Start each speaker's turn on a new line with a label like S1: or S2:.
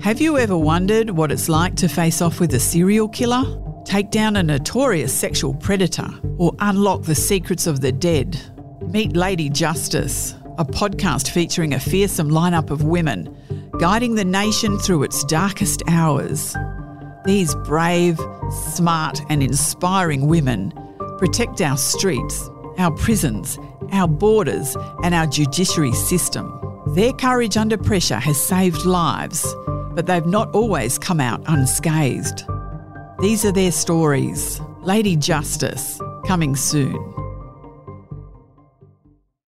S1: Have you ever wondered what it's like to face off with a serial killer, take down a notorious sexual predator, or unlock the secrets of the dead? Meet Lady Justice, a podcast featuring a fearsome lineup of women guiding the nation through its darkest hours. These brave, smart, and inspiring women protect our streets, our prisons, our borders, and our judiciary system. Their courage under pressure has saved lives, but they've not always come out unscathed. These are their stories. Lady Justice, coming soon.